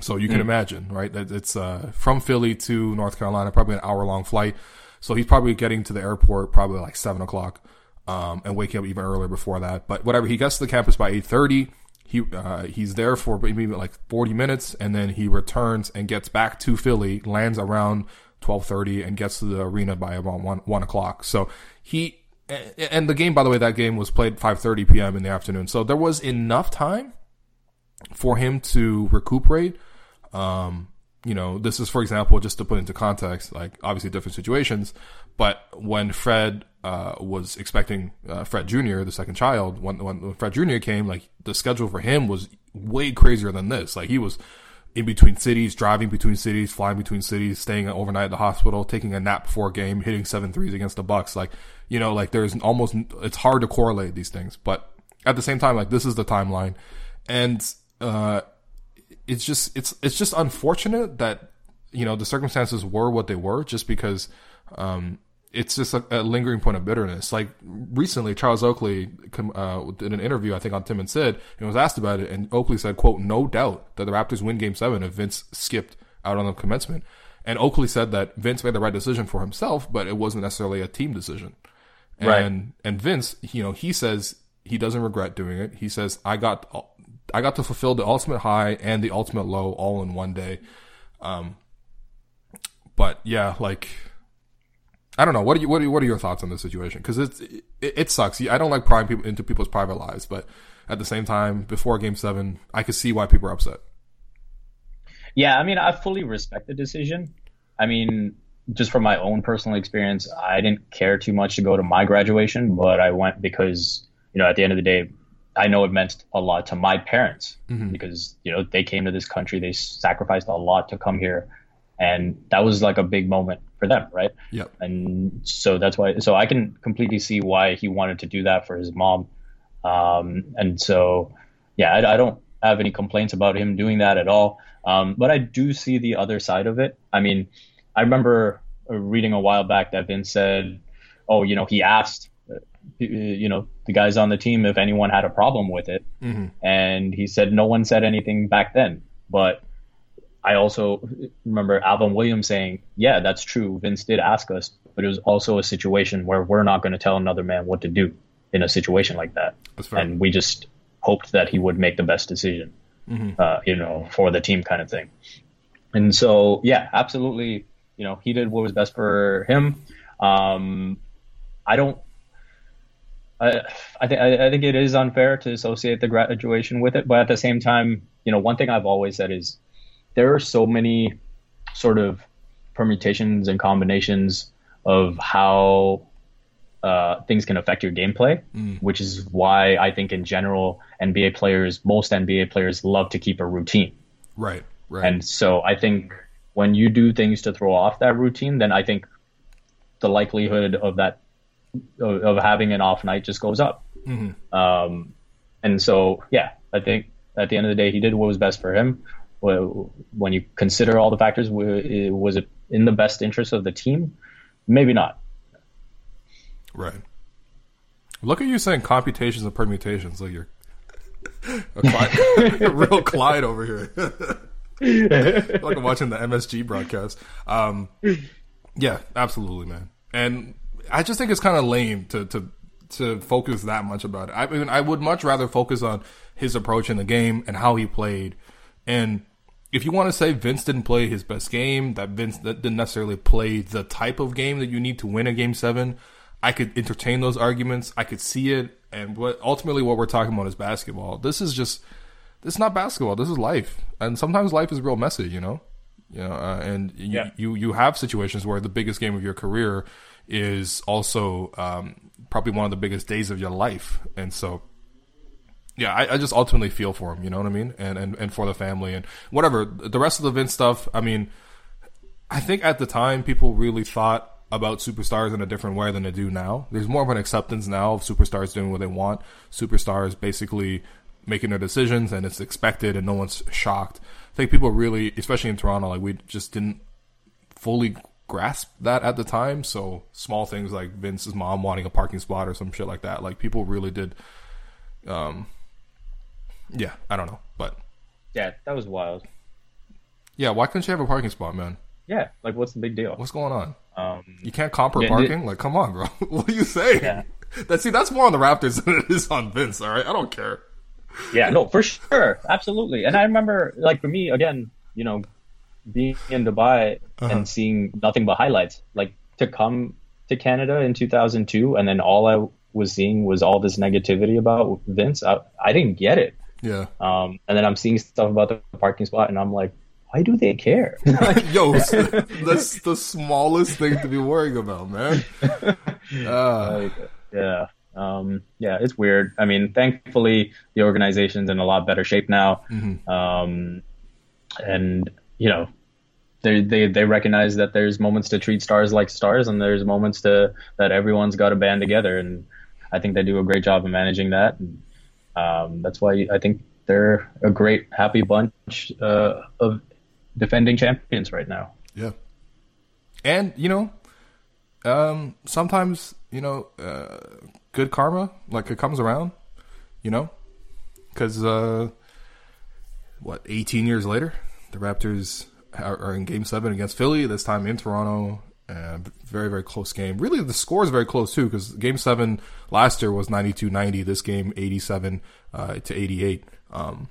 So you can imagine, right? That it's uh, from Philly to North Carolina, probably an hour long flight. So he's probably getting to the airport probably like seven o'clock, um, and waking up even earlier before that. But whatever, he gets to the campus by 8:30 he uh, he's there for maybe like 40 minutes and then he returns and gets back to Philly, lands around 12:30 and gets to the arena by about one one o'clock. So he and the game, by the way, that game was played 5:30 p.m. in the afternoon. So there was enough time for him to recuperate. Um, you know, this is for example, just to put into context, like obviously different situations, but when Fred uh, was expecting uh, Fred Jr., the second child, when, when Fred Jr. came, like the schedule for him was way crazier than this. Like he was in between cities, driving between cities, flying between cities, staying overnight at the hospital, taking a nap before a game, hitting seven threes against the Bucks. Like, you know, like there's almost, it's hard to correlate these things, but at the same time, like this is the timeline. And, uh, it's just, it's, it's just unfortunate that, you know, the circumstances were what they were just because, um, it's just a, a, lingering point of bitterness. Like recently, Charles Oakley uh, did an interview, I think, on Tim and Sid, and was asked about it, and Oakley said, "quote No doubt that the Raptors win Game Seven if Vince skipped out on the commencement." And Oakley said that Vince made the right decision for himself, but it wasn't necessarily a team decision. And right. and Vince, you know, he says he doesn't regret doing it. He says, "I got I got to fulfill the ultimate high and the ultimate low all in one day." Um, but yeah, like I don't know. What are you, what are, what are your thoughts on this situation? Because it, it sucks. I don't like prying people into people's private lives, but at the same time, before Game Seven, I could see why people are upset. Yeah, I mean, I fully respect the decision. I mean, just from my own personal experience, I didn't care too much to go to my graduation, but I went because you know, at the end of the day, I know it meant a lot to my parents mm-hmm. because you know they came to this country, they sacrificed a lot to come here, and that was like a big moment for them, right? Yep. And so that's why. So I can completely see why he wanted to do that for his mom. Um, and so, yeah, I, I, don't have any complaints about him doing that at all. Um, but I do see the other side of it. I mean, I remember reading a while back that Vince said, "Oh, you know, he asked." You know, the guys on the team if anyone had a problem with it. Mm-hmm. And he said no one said anything back then. But I also remember Alvin Williams saying, "Yeah, that's true. Vince did ask us, but it was also a situation where we're not going to tell another man what to do in a situation like that, and we just hoped that he would make the best decision, mm-hmm. uh, you know, for the team, kind of thing." And so, yeah, absolutely, you know, he did what was best for him. Um, I don't. I, I, th- I think it is unfair to associate the graduation with it, but at the same time, you know, one thing I've always said is there are so many sort of permutations and combinations of how uh, things can affect your gameplay, mm. which is why I think in general NBA players, most NBA players love to keep a routine. Right. Right. And so I think when you do things to throw off that routine, then I think the likelihood of that of, of having an off night just goes up. Mm-hmm. Um, and so yeah, I think at the end of the day, he did what was best for him when you consider all the factors, was it in the best interest of the team? Maybe not. Right. Look at you saying computations and permutations like you're a, Clyde, a real Clyde over here. like I'm watching the MSG broadcast. Um, yeah, absolutely, man. And I just think it's kind of lame to to to focus that much about it. I mean, I would much rather focus on his approach in the game and how he played, and if you want to say Vince didn't play his best game, that Vince didn't necessarily play the type of game that you need to win a game seven, I could entertain those arguments. I could see it. And what ultimately what we're talking about is basketball. This is just this is not basketball. This is life, and sometimes life is real messy. You know, you know, uh, and yeah. you, you you have situations where the biggest game of your career is also um, probably one of the biggest days of your life, and so yeah, I, I, just ultimately feel for him. You know what I mean? And, and and for the family and whatever the rest of the Vince stuff. I mean, I think at the time people really thought about superstars in a different way than they do now. There's more of an acceptance now of superstars doing what they want. Superstars basically making their decisions and it's expected and no one's shocked. I think people really, especially in Toronto, like we just didn't fully grasp that at the time. So small things like Vince's mom wanting a parking spot or some shit like that, like people really did um, yeah, I don't know, but yeah, that was wild. Yeah, why couldn't you have a parking spot, man? Yeah, like what's the big deal? What's going on? Um, you can't comp yeah, parking? like, come on, bro. what are you saying? Yeah. That see, that's more on the Raptors than it is on Vince. All right, I don't care. Yeah, no, for sure, absolutely. And I remember, like, for me, again, you know, being in Dubai uh-huh. and seeing nothing but highlights. Like to come to Canada in 2002, and then all I was seeing was all this negativity about Vince. I, I didn't get it. Yeah. Um, and then I'm seeing stuff about the parking spot, and I'm like, why do they care? Yo, that's the smallest thing to be worrying about, man. Uh. Like, yeah. Um, yeah, it's weird. I mean, thankfully, the organization's in a lot better shape now. Mm-hmm. Um, and you know, they they they recognize that there's moments to treat stars like stars, and there's moments to that everyone's got to band together, and I think they do a great job of managing that. And, um, that's why I think they're a great happy bunch uh, of defending champions right now. Yeah, and you know, um, sometimes you know, uh, good karma like it comes around, you know, because uh, what 18 years later, the Raptors are, are in Game Seven against Philly. This time in Toronto. And very, very close game. Really, the score is very close too, because Game Seven last year was 92-90. This game, eighty-seven uh, to eighty-eight. Um,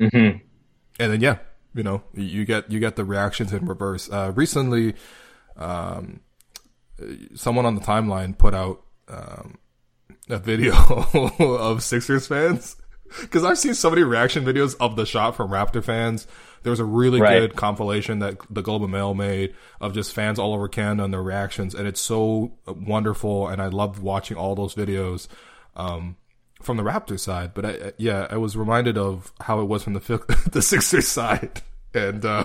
mm-hmm. And then, yeah, you know, you get you get the reactions in reverse. Uh, recently, um, someone on the timeline put out um, a video of Sixers fans because I've seen so many reaction videos of the shot from Raptor fans. There was a really right. good compilation that the Globe and Mail made of just fans all over Canada and their reactions, and it's so wonderful. And I loved watching all those videos um, from the Raptor side. But I, yeah, I was reminded of how it was from the the Sixers side, and uh,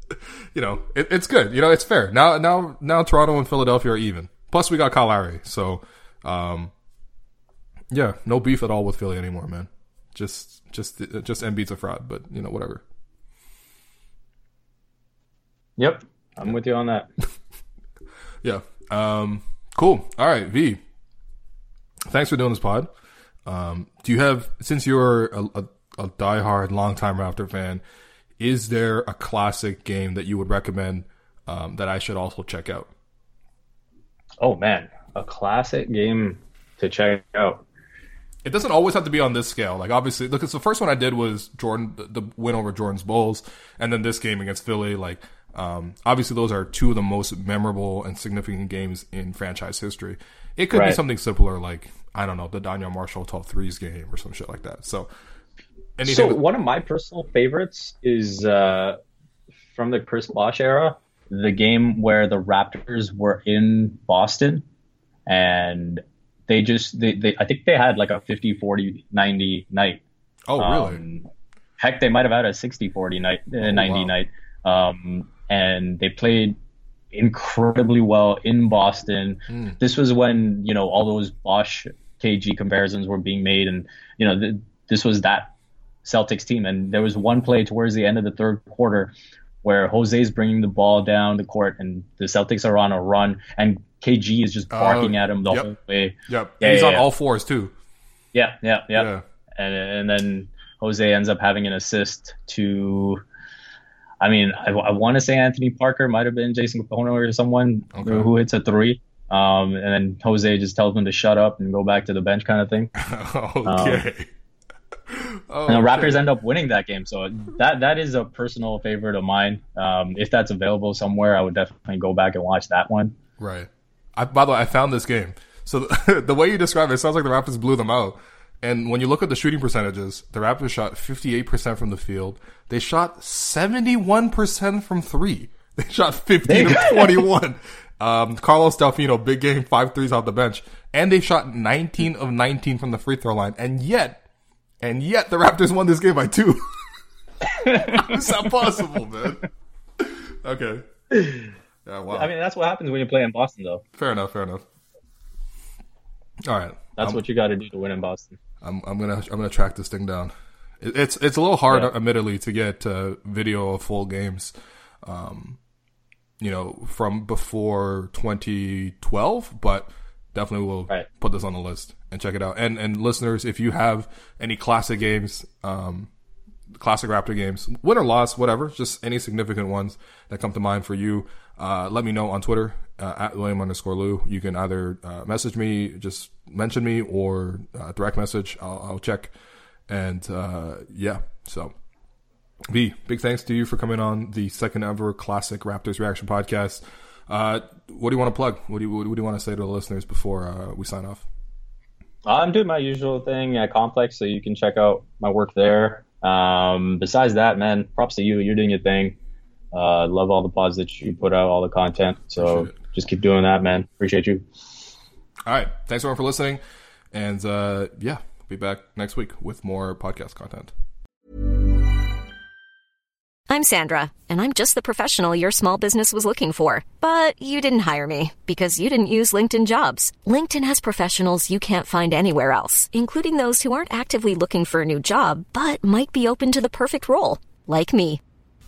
you know, it, it's good. You know, it's fair. Now, now, now, Toronto and Philadelphia are even. Plus, we got Kyle Lowry, so um, yeah, no beef at all with Philly anymore, man. Just just just Embiid's a fraud, but you know whatever. Yep, I'm with you on that. yeah. Um. Cool. All right, V. Thanks for doing this pod. Um, do you have since you're a, a, a diehard, longtime Raptor fan? Is there a classic game that you would recommend um, that I should also check out? Oh man, a classic game to check out it doesn't always have to be on this scale. Like obviously, look, it's the first one I did was Jordan, the win over Jordan's Bulls, and then this game against Philly. Like, um, obviously, those are two of the most memorable and significant games in franchise history. It could right. be something simpler, like I don't know, the Donyell Marshall 12 threes game or some shit like that. So, so that- one of my personal favorites is uh, from the Chris Bosh era, the game where the Raptors were in Boston and they just they, they I think they had like a 50 40 90 night. Oh, really? Um, heck, they might have had a 60 40 night uh, oh, 90 wow. night. Um, and they played incredibly well in Boston. Mm. This was when, you know, all those Bosh KG comparisons were being made and, you know, th- this was that Celtics team and there was one play towards the end of the third quarter where Jose's bringing the ball down the court and the Celtics are on a run and KG is just barking uh, at him the yep, whole way. Yep. Yeah, he's yeah, on yeah. all fours too. Yeah, yeah, yeah. And and then Jose ends up having an assist to I mean, I, I want to say Anthony Parker might have been Jason Kapono or someone okay. who hits a three. Um, and then Jose just tells him to shut up and go back to the bench kind of thing. okay. Um, Oh, and the Raptors end up winning that game. So that that is a personal favorite of mine. Um, if that's available somewhere, I would definitely go back and watch that one. Right. I, by the way, I found this game. So the, the way you describe it, it sounds like the Raptors blew them out. And when you look at the shooting percentages, the Raptors shot 58% from the field. They shot 71% from three. They shot 15 of 21. Um, Carlos Delfino, big game, five threes off the bench. And they shot 19 of 19 from the free throw line. And yet, and yet the Raptors won this game by two. it's not possible, man. Okay. Yeah, wow. I mean, that's what happens when you play in Boston, though. Fair enough. Fair enough. All right. That's I'm, what you got to do to win in Boston. I'm, I'm gonna I'm gonna track this thing down. It, it's it's a little hard, yeah. admittedly, to get uh, video of full games. Um, you know, from before 2012, but definitely we'll right. put this on the list and check it out. And and listeners, if you have any classic games, um, classic Raptor games, win or loss, whatever, just any significant ones that come to mind for you, uh, let me know on Twitter uh, at William underscore Lou. You can either uh, message me, just mention me, or uh, direct message. I'll, I'll check. And uh, yeah, so V, big thanks to you for coming on the second ever classic Raptors reaction podcast. Uh, what do you want to plug? What do you what do you want to say to the listeners before we sign off? I'm doing my usual thing at Complex, so you can check out my work there. Um, besides that, man, props to you. You're doing your thing. Uh, love all the pods that you put out, all the content. So just keep doing that, man. Appreciate you. All right. Thanks everyone for listening. And uh, yeah, be back next week with more podcast content. I'm Sandra, and I'm just the professional your small business was looking for. But you didn't hire me because you didn't use LinkedIn jobs. LinkedIn has professionals you can't find anywhere else, including those who aren't actively looking for a new job but might be open to the perfect role, like me.